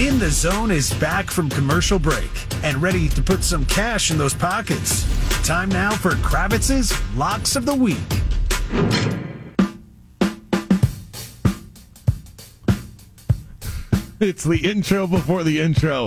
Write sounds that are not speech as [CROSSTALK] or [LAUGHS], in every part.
In the Zone is back from commercial break and ready to put some cash in those pockets. Time now for Kravitz's Locks of the Week. It's the intro before the intro.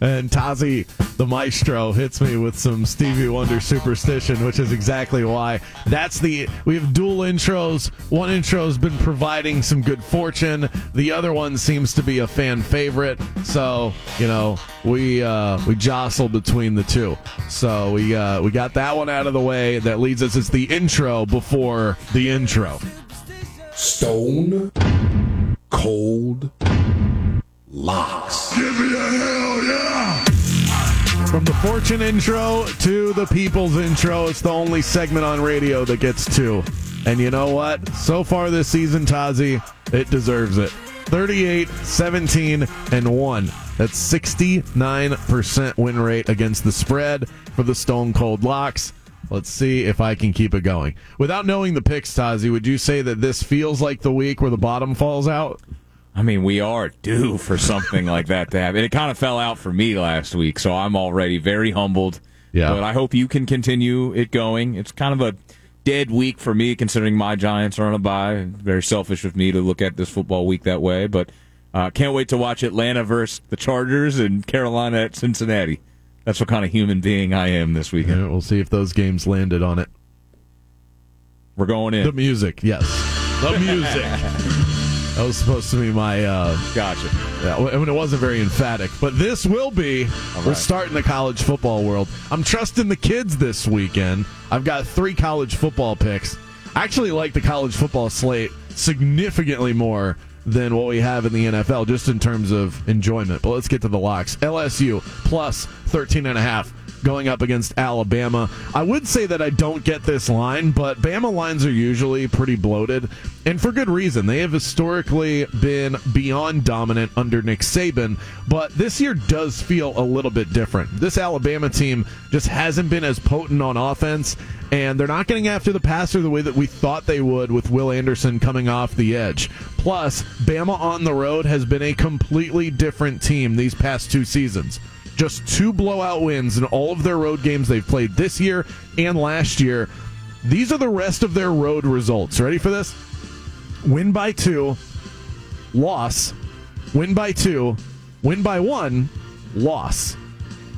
And Tazi, the maestro, hits me with some Stevie Wonder superstition, which is exactly why. That's the we have dual intros. One intro has been providing some good fortune. The other one seems to be a fan favorite. So you know we uh, we jostle between the two. So we uh, we got that one out of the way. That leads us. It's the intro before the intro. Stone cold locks. Give me a hell yeah! From the fortune intro to the people's intro, it's the only segment on radio that gets two. And you know what? So far this season, Tazi, it deserves it. 38, 17, and 1. That's 69% win rate against the spread for the Stone Cold Locks. Let's see if I can keep it going. Without knowing the picks, Tazi, would you say that this feels like the week where the bottom falls out? I mean, we are due for something like that to happen. It kind of fell out for me last week, so I'm already very humbled. Yeah. But I hope you can continue it going. It's kind of a dead week for me, considering my Giants are on a bye. Very selfish of me to look at this football week that way, but uh, can't wait to watch Atlanta versus the Chargers and Carolina at Cincinnati. That's what kind of human being I am this weekend. Yeah, we'll see if those games landed on it. We're going in. The music, yes. The music. [LAUGHS] that was supposed to be my. Uh, gotcha. Yeah, I mean, it wasn't very emphatic, but this will be. All We're starting the college football world. I'm trusting the kids this weekend. I've got three college football picks. I actually like the college football slate significantly more than what we have in the NFL, just in terms of enjoyment. But let's get to the locks. LSU plus 13 and a half going up against Alabama. I would say that I don't get this line, but Bama lines are usually pretty bloated, and for good reason. They have historically been beyond dominant under Nick Saban, but this year does feel a little bit different. This Alabama team just hasn't been as potent on offense, and they're not getting after the passer the way that we thought they would with Will Anderson coming off the edge. Plus, Bama on the road has been a completely different team these past two seasons just two blowout wins in all of their road games they've played this year and last year. These are the rest of their road results. Ready for this? Win by two, loss, win by two, win by one, loss.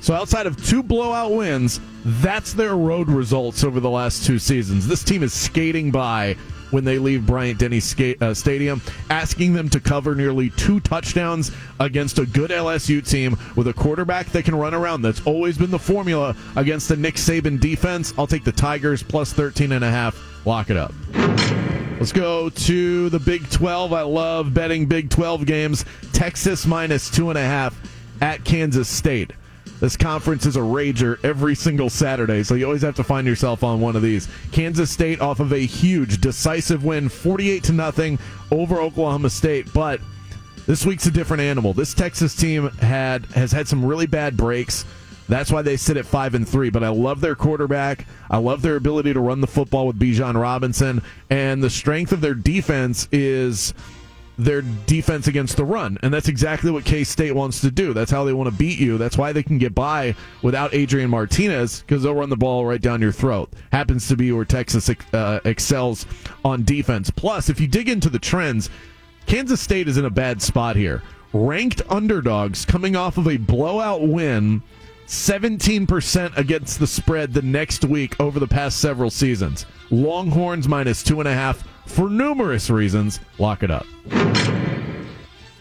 So outside of two blowout wins, that's their road results over the last two seasons. This team is skating by when they leave Bryant Denny uh, Stadium, asking them to cover nearly two touchdowns against a good LSU team with a quarterback that can run around. That's always been the formula against the Nick Saban defense. I'll take the Tigers plus 13 and a half. Lock it up. Let's go to the Big 12. I love betting Big 12 games. Texas minus two and a half at Kansas State. This conference is a rager every single Saturday, so you always have to find yourself on one of these. Kansas State off of a huge, decisive win, 48 to nothing over Oklahoma State, but this week's a different animal. This Texas team had has had some really bad breaks. That's why they sit at five and three. But I love their quarterback. I love their ability to run the football with Bijan Robinson, and the strength of their defense is their defense against the run. And that's exactly what K State wants to do. That's how they want to beat you. That's why they can get by without Adrian Martinez because they'll run the ball right down your throat. Happens to be where Texas uh, excels on defense. Plus, if you dig into the trends, Kansas State is in a bad spot here. Ranked underdogs coming off of a blowout win. 17% against the spread the next week over the past several seasons. Longhorns minus two and a half for numerous reasons. Lock it up.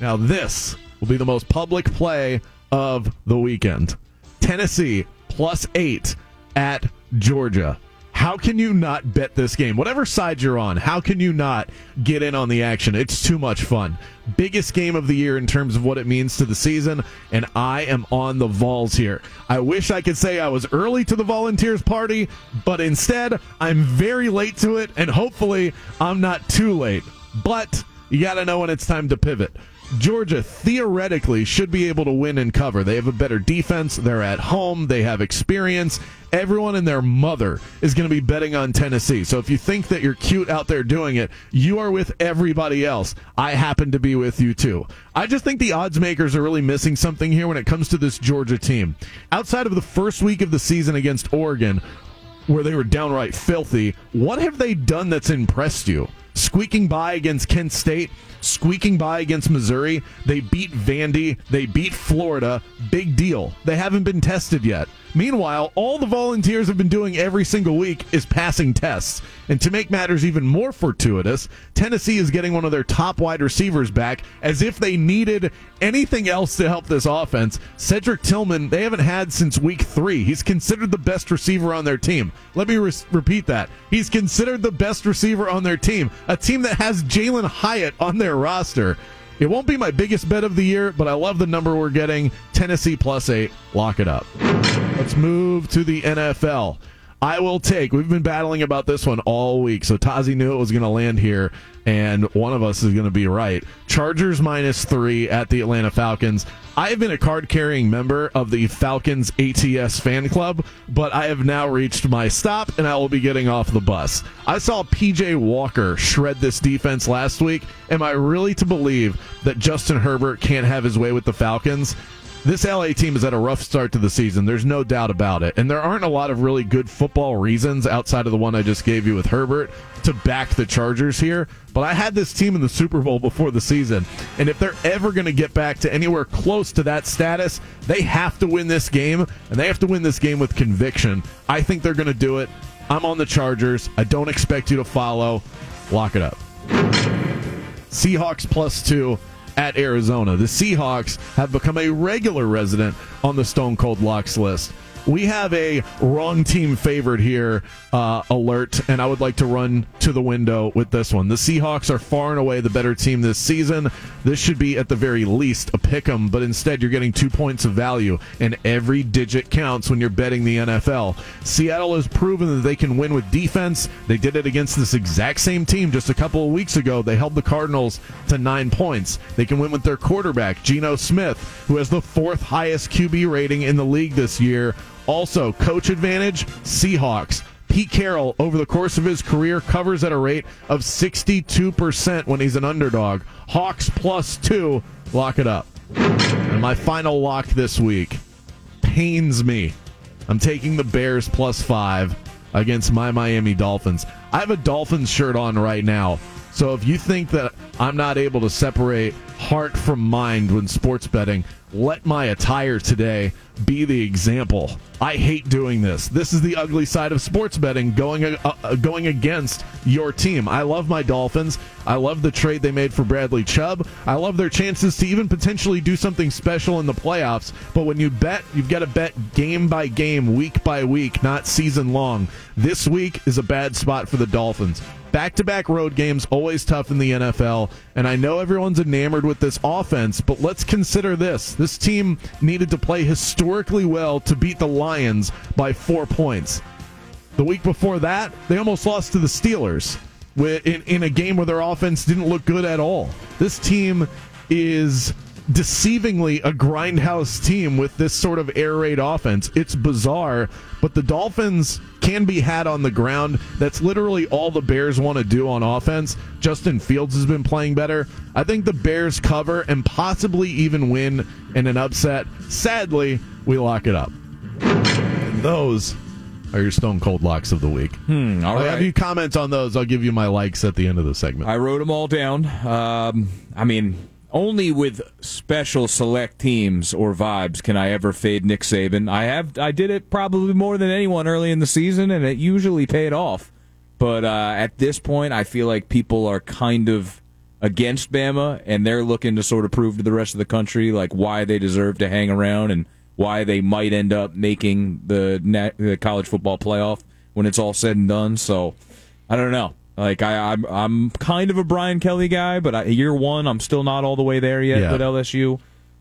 Now, this will be the most public play of the weekend. Tennessee plus eight at Georgia. How can you not bet this game? Whatever side you're on, how can you not get in on the action? It's too much fun. Biggest game of the year in terms of what it means to the season, and I am on the Vols here. I wish I could say I was early to the Volunteers party, but instead, I'm very late to it, and hopefully, I'm not too late. But you got to know when it's time to pivot. Georgia theoretically should be able to win and cover. They have a better defense. They're at home. They have experience. Everyone and their mother is going to be betting on Tennessee. So if you think that you're cute out there doing it, you are with everybody else. I happen to be with you too. I just think the odds makers are really missing something here when it comes to this Georgia team. Outside of the first week of the season against Oregon, where they were downright filthy, what have they done that's impressed you? Squeaking by against Kent State, squeaking by against Missouri. They beat Vandy. They beat Florida. Big deal. They haven't been tested yet. Meanwhile, all the volunteers have been doing every single week is passing tests. And to make matters even more fortuitous, Tennessee is getting one of their top wide receivers back as if they needed anything else to help this offense. Cedric Tillman, they haven't had since week three. He's considered the best receiver on their team. Let me re- repeat that. He's considered the best receiver on their team, a team that has Jalen Hyatt on their roster. It won't be my biggest bet of the year, but I love the number we're getting. Tennessee plus eight. Lock it up. Let's move to the NFL. I will take. We've been battling about this one all week, so Tazi knew it was going to land here, and one of us is going to be right. Chargers minus three at the Atlanta Falcons. I have been a card carrying member of the Falcons ATS fan club, but I have now reached my stop, and I will be getting off the bus. I saw PJ Walker shred this defense last week. Am I really to believe that Justin Herbert can't have his way with the Falcons? This LA team is at a rough start to the season. There's no doubt about it. And there aren't a lot of really good football reasons outside of the one I just gave you with Herbert to back the Chargers here. But I had this team in the Super Bowl before the season. And if they're ever going to get back to anywhere close to that status, they have to win this game. And they have to win this game with conviction. I think they're going to do it. I'm on the Chargers. I don't expect you to follow. Lock it up. Seahawks plus two at Arizona. The Seahawks have become a regular resident on the Stone Cold Locks list. We have a wrong team favored here uh, alert, and I would like to run to the window with this one. The Seahawks are far and away the better team this season. This should be at the very least a pick 'em, but instead you're getting two points of value, and every digit counts when you're betting the NFL. Seattle has proven that they can win with defense. They did it against this exact same team just a couple of weeks ago. They held the Cardinals to nine points. They can win with their quarterback, Geno Smith, who has the fourth highest QB rating in the league this year. Also, coach advantage, Seahawks. Pete Carroll, over the course of his career, covers at a rate of 62% when he's an underdog. Hawks plus two. Lock it up. And my final lock this week pains me. I'm taking the Bears plus five against my Miami Dolphins. I have a Dolphins shirt on right now. So if you think that I'm not able to separate heart from mind when sports betting, let my attire today be the example. I hate doing this. This is the ugly side of sports betting going uh, uh, going against your team. I love my Dolphins. I love the trade they made for Bradley Chubb. I love their chances to even potentially do something special in the playoffs. But when you bet, you've got to bet game by game, week by week, not season long. This week is a bad spot for the Dolphins. Back to back road games, always tough in the NFL. And I know everyone's enamored with this offense, but let's consider this. This team needed to play historically well to beat the Lions by four points. The week before that, they almost lost to the Steelers in, in a game where their offense didn't look good at all. This team is deceivingly a grindhouse team with this sort of air raid offense. It's bizarre, but the Dolphins can be had on the ground. That's literally all the Bears want to do on offense. Justin Fields has been playing better. I think the Bears cover and possibly even win in an upset. Sadly, we lock it up. And those are your stone cold locks of the week. Hmm, all I'll right. have you comment on those. I'll give you my likes at the end of the segment. I wrote them all down. Um, I mean, only with special select teams or vibes can I ever fade Nick Saban. I have I did it probably more than anyone early in the season, and it usually paid off. But uh, at this point, I feel like people are kind of against Bama, and they're looking to sort of prove to the rest of the country like why they deserve to hang around and why they might end up making the, the college football playoff when it's all said and done. So I don't know. Like I, I'm, I'm kind of a Brian Kelly guy, but I, year one, I'm still not all the way there yet Yeah. with LSU.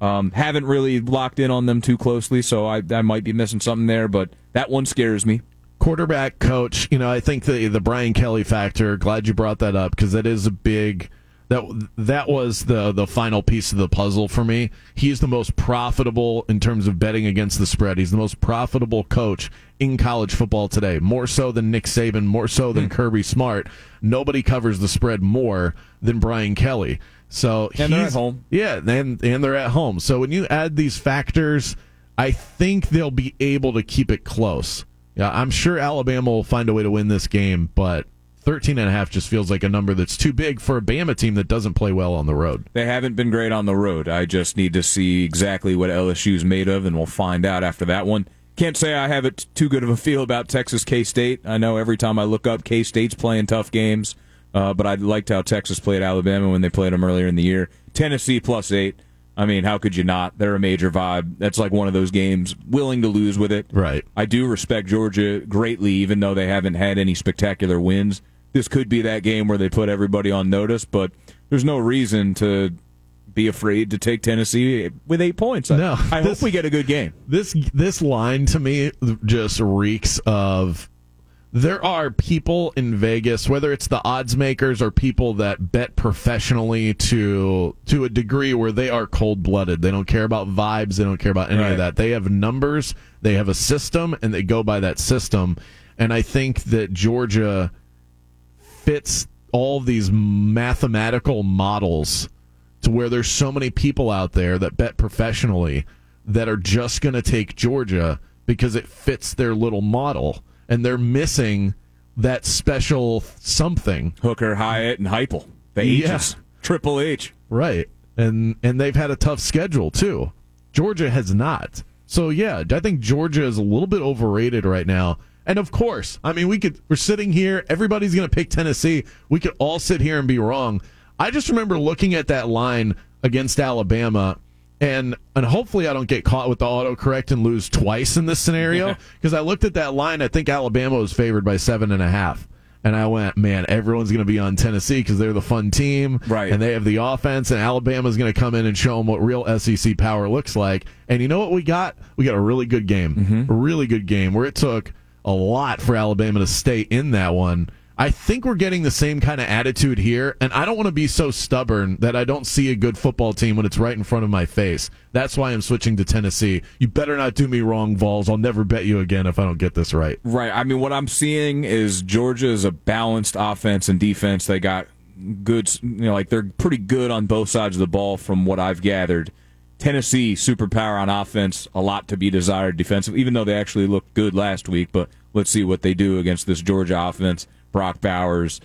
Um, haven't really locked in on them too closely, so I, I might be missing something there. But that one scares me. quarterback coach you know i think the the brian kelly factor glad you brought that up because that is a big That that was the the final piece of the puzzle for me. He's the most profitable in terms of betting against the spread. He's the most profitable coach in college football today, more so than Nick Saban, more so than hmm. Kirby Smart. Nobody covers the spread more than Brian Kelly. So And they're at home. Yeah, and and they're at home. So when you add these factors, I think they'll be able to keep it close. Yeah, I'm sure Alabama will find a way to win this game, but 13 and a half just feels like a number that's too big for a Bama team that doesn't play well on the road. They haven't been great on the road. I just need to see exactly what LSU's made of, and we'll find out after that one. Can't say I have it too good of a feel about Texas K State. I know every time I look up, K State's playing tough games, uh, but I liked how Texas played Alabama when they played them earlier in the year. Tennessee plus eight. I mean, how could you not? They're a major vibe. That's like one of those games, willing to lose with it. Right. I do respect Georgia greatly, even though they haven't had any spectacular wins. This could be that game where they put everybody on notice, but there's no reason to be afraid to take Tennessee with eight points. I- No, I, this- hope we get a good game. This this line to me just reeks of there are people in Vegas, whether it's the odds makers or people that bet professionally to to a degree where they are cold blooded. They don't care about vibes. They don't care about any Right. of that. They have numbers. They have a system, and they go by that system. And I think that Georgia fits all these mathematical models to where there's so many people out there that bet professionally that are just going to take Georgia because it fits their little model and they're missing that special something Hooker, Hyatt, and Heupel. The Yeah. Triple H. right and and they've had a tough schedule too Georgia has not so yeah I think Georgia is a little bit overrated right now and of course I mean we could we're sitting here everybody's going to pick Tennessee we could all sit here and be wrong I just remember looking at that line against Alabama and and hopefully I don't get caught with the autocorrect and lose twice in this scenario [LAUGHS] because I looked at that line. I think Alabama was favored by seven and a half, and I went, man, everyone's going to be on Tennessee because they're the fun team, Right. And they have the offense, and Alabama's going to come in and show them what real SEC power looks like. And you know what we got? We got a really good game, mm-hmm. a really good game where it took a lot for Alabama to stay in that one. I think we're getting the same kind of attitude here, and I don't want to be so stubborn that I don't see a good football team when it's right in front of my face. That's why I'm switching to Tennessee. You better not do me wrong, Vols. I'll never bet you again if I don't get this right. Right. I mean, what I'm seeing is Georgia is a balanced offense and defense. They got good, you know, like they're pretty good on both sides of the ball from what I've gathered. Tennessee, superpower on offense, a lot to be desired defensive, even though they actually looked good last week. But let's see what they do against this Georgia offense. Brock Bowers,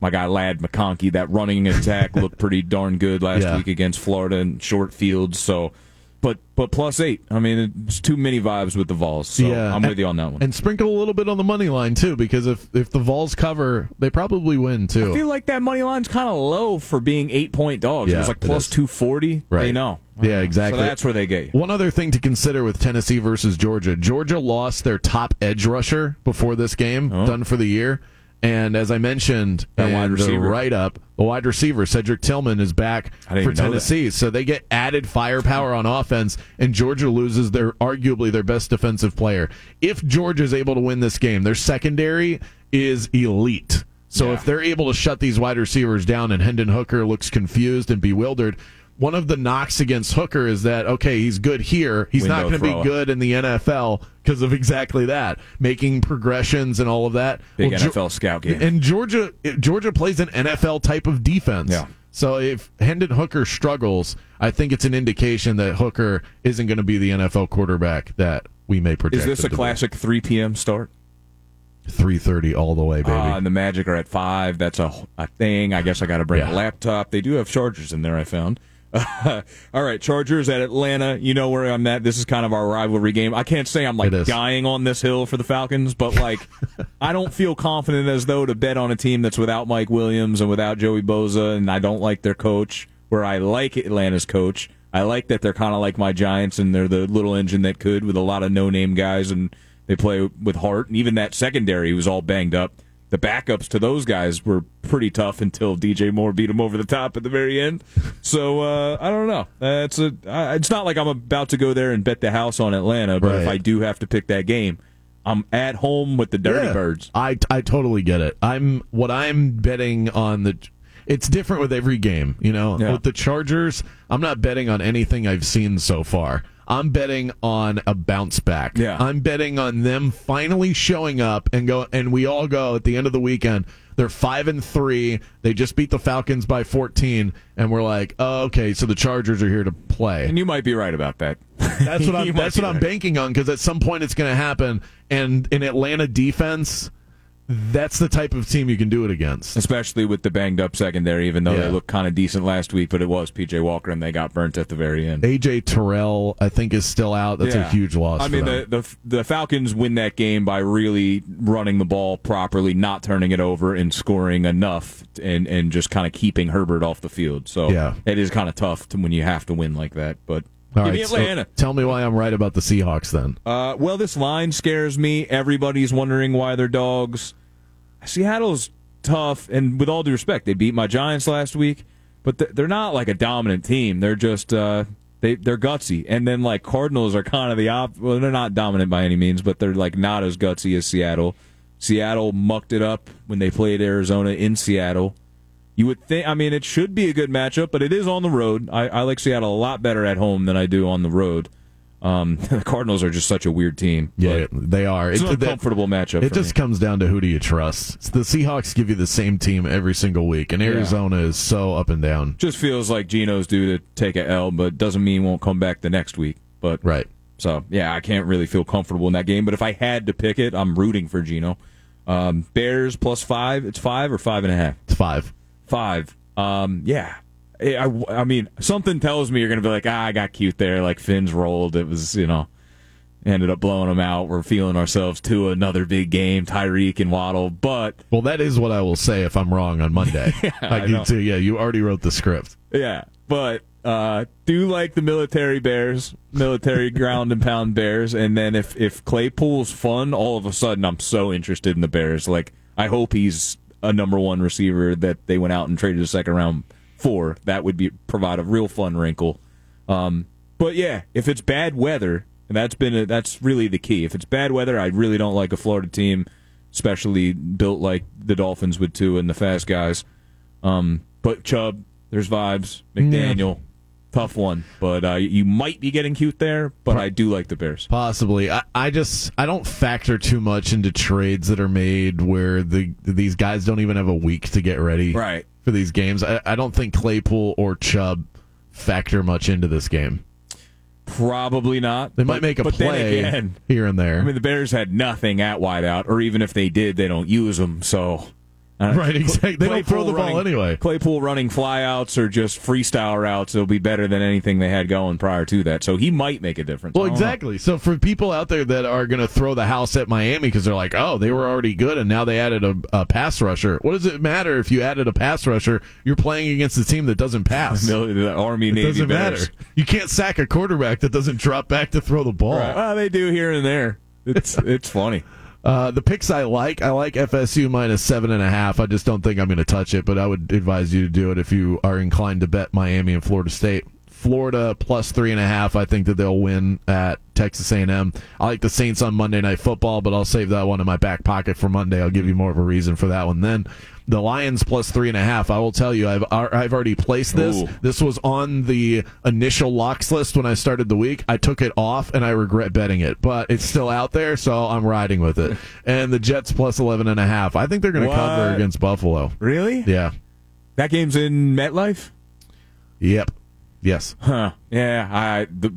my guy Ladd McConkey, that running attack looked pretty darn good last Yeah. week against Florida in short fields. So, but but plus eight. I mean, it's too many vibes with the Vols. So I'm with you on that one. And sprinkle a little bit on the money line too, because if if the Vols cover, they probably win too. I feel like that money line's kind of low for being eight point dogs. Yeah, was like plus two forty. Right. They know. Yeah, exactly. So that's where they get you. One other thing to consider with Tennessee versus Georgia. Georgia lost their top edge rusher before this game, oh. done for the year. And as I mentioned. That in wide the receiver. write up, the wide receiver, Cedric Tillman, is back for even know that. Tennessee. So they get added firepower on offense, and Georgia loses their arguably their best defensive player. If Georgia is able to win this game, their secondary is elite. So Yeah. if they're able to shut these wide receivers down and Hendon Hooker looks confused and bewildered, one of the knocks against Hooker is that okay, he's good here. He's not going to be good in the NFL because of exactly that, making progressions and all of that. Big Well, NFL scout game. And Georgia, Georgia plays an NFL type of defense. Yeah. So if Hendon Hooker struggles, I think it's an indication that Hooker isn't going to be the NFL quarterback that we may project. Is this a to be. classic three p.m. start? Three thirty all the way, baby. Uh, and the Magic are at five. That's a, a thing. I guess I got to bring Yeah. a laptop. They do have Chargers in there. I found. [LAUGHS] all right, Chargers at Atlanta. You know where I'm at. This is kind of our rivalry game. I can't say I'm like dying on this hill for the Falcons, but like [LAUGHS] I don't feel confident as though to bet on a team that's without Mike Williams and without Joey Bosa, and I don't like their coach. Where I like Atlanta's coach. I like that they're kind of like my Giants, and they're the little engine that could with a lot of no-name guys, and they play with heart. And even that secondary was all banged up. The backups to those guys were pretty tough until DJ Moore beat them over the top at the very end. So uh, I don't know. Uh, it's a. I, it's not like I'm about to go there and bet the house on Atlanta, but if I do have to pick that game, I'm at home with the Dirty Yeah. Birds. I I totally get it. I'm what I'm betting on the. it's different with every game. You know, Yeah. with the Chargers, I'm not betting on anything I've seen so far. I'm betting on a bounce back. Yeah. I'm betting on them finally showing up and go, and we all go at the end of the weekend. They're five and three. They just beat the Falcons by 14, and we're like, oh, okay, so the Chargers are here to play. And you might be right about that. [LAUGHS] That's what I'm. [LAUGHS] That's what I'm banking on because at some point it's going to happen. And in Atlanta defense, that's the type of team you can do it against. Especially with the banged up secondary, even though Yeah. they looked kind of decent last week, but it was PJ Walker and they got burnt at the very end. AJ Terrell, I think, is still out. That's a huge loss. I mean, the, the the Falcons win that game by really running the ball properly, not turning it over, and scoring enough, and and just kind of keeping Herbert off the field. So Yeah. it is kind of tough to, when you have to win like that. But All give right, me so Atlanta. tell me why I'm right about the Seahawks then. Uh, well, this line scares me. Everybody's wondering why they're dogs. Seattle's tough, and with all due respect, they beat my Giants last week, but th- they're not like a dominant team. They're just uh, they they're gutsy, and then like Cardinals are kind of the op. Well, they're not dominant by any means, but they're like not as gutsy as Seattle. Seattle mucked it up when they played Arizona in Seattle. You would think, I mean, it should be a good matchup, but it is on the road. I, I like Seattle a lot better at home than I do on the road. Um, [LAUGHS] the Cardinals are just such a weird team. Yeah, they are. it's It- that- uncomfortable matchup. It just me. comes down to who do you trust. The Seahawks give you the same team every single week, and Arizona is so up and down. just feels like Geno's due to take a L, but doesn't mean won't come back the next week. But Right. so yeah, I can't really feel comfortable in that game. But if I had to pick it, I'm rooting for Geno. Um, Bears plus five. It's five or five and a half. It's five. Five. Um, yeah. I, I, I mean, something tells me you're going to be like, ah, I got cute there. Like Finn's rolled. It was, you know, ended up blowing them out. We're feeling ourselves to another big game, Tyreek and Waddle. But Well, that is what I will say if I'm wrong on Monday. [LAUGHS] I Like you too. Yeah, you already wrote the script. yeah, but uh, do like the military bears, military [LAUGHS] ground and pound bears. And then if if Claypool's fun, all of a sudden I'm so interested in the Bears. Like I hope he's a number one receiver that they went out and traded a second round for. That would be provide a real fun wrinkle. Um, but yeah, if it's bad weather, and that's been a, that's really the key. If it's bad weather, I really don't like a Florida team, especially built like the Dolphins would too, and the fast guys. Um, but Chubb, there's vibes. McDaniel, tough one. But uh, you might be getting cute there. But I do like the Bears. Possibly. I, I just I don't factor too much into trades that are made where the these guys don't even have a week to get ready Right. for these games. I, I don't think Claypool or Chubb factor much into this game. Probably not. They But- might make a but play Then again, here and there. I mean, the Bears had nothing at wideout, or even if they did, they don't use them. So. Uh, Right, exactly. They don't throw the ball running- anyway. Claypool running flyouts or just freestyle routes will be better than anything they had going prior to that. So he might make a difference. Well, don't know. exactly. So for people out there that are going to throw the house at Miami because they're like, oh, they were already good and now they added a, a pass rusher. What does it matter if you added a pass rusher? You're playing against a team that doesn't pass. [LAUGHS] The, the Army it Navy doesn't Bears. matter. You can't sack a quarterback that doesn't drop back to throw the ball. Right. Well, they do here and there. It's it's funny. Uh, the picks I like, I like FSU minus seven and a half. I just don't think I'm going to touch it, but I would advise you to do it if you are inclined to bet Miami and Florida State. Florida plus three and a half. I think that they'll win at Texas A&M. I like the Saints on Monday Night Football, but I'll save that one in my back pocket for Monday. I'll give you more of a reason for that one then. The Lions plus three and a half. I will tell you, I've I've already placed this. Ooh. This was on the initial locks list when I started the week. I took it off and I regret betting it, but it's still out there, so I'm riding with it. [LAUGHS] And the Jets plus 11 and a half. I think they're going to cover against Buffalo. Really? Yeah. That game's in MetLife. Yep. Yes. Huh. Yeah. I the,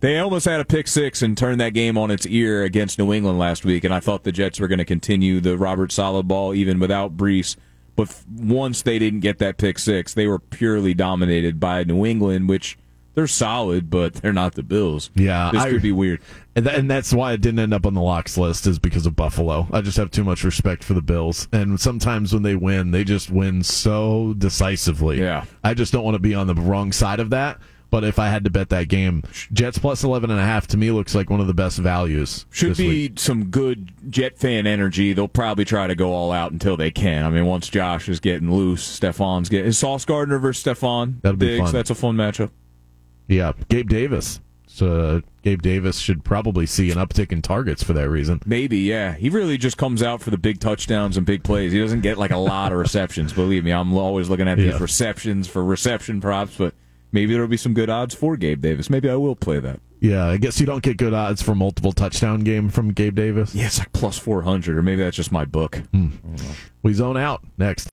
they almost had a pick six and turned that game on its ear against New England last week, and I thought the Jets were going to continue the Robert Saleh ball even without Breece. But once they didn't get that pick six, they were purely dominated by New England, which they're solid, but they're not the Bills. Yeah, this I- could be weird. And, tha- and that's why it didn't end up on the locks list is because of Buffalo. I just have too much respect for the Bills. And sometimes when they win, they just win so decisively. Yeah. I just don't want to be on the wrong side of that. But if I had to bet that game, Jets plus 11 and a half to me looks like one of the best values. Should be week. some good Jet fan energy. They'll probably try to go all out until they can. I mean, once Josh is getting loose, Stefon's getting. Is Sauce Gardner versus Stefon? That'll be Diggs, fun. That's a fun matchup. Yeah. Gabe Davis. So Gabe Davis should probably see an uptick in targets for that reason. Maybe, yeah. He really just comes out for the big touchdowns and big plays. He doesn't get like a lot of receptions. Believe me, I'm always looking at these receptions for reception props, but maybe there'll be some good odds for Gabe Davis. Maybe I will play that. Yeah, I guess you don't get good odds for multiple touchdown game from Gabe Davis. Yeah, it's like plus 400, or maybe that's just my book. Hmm. We zone out next.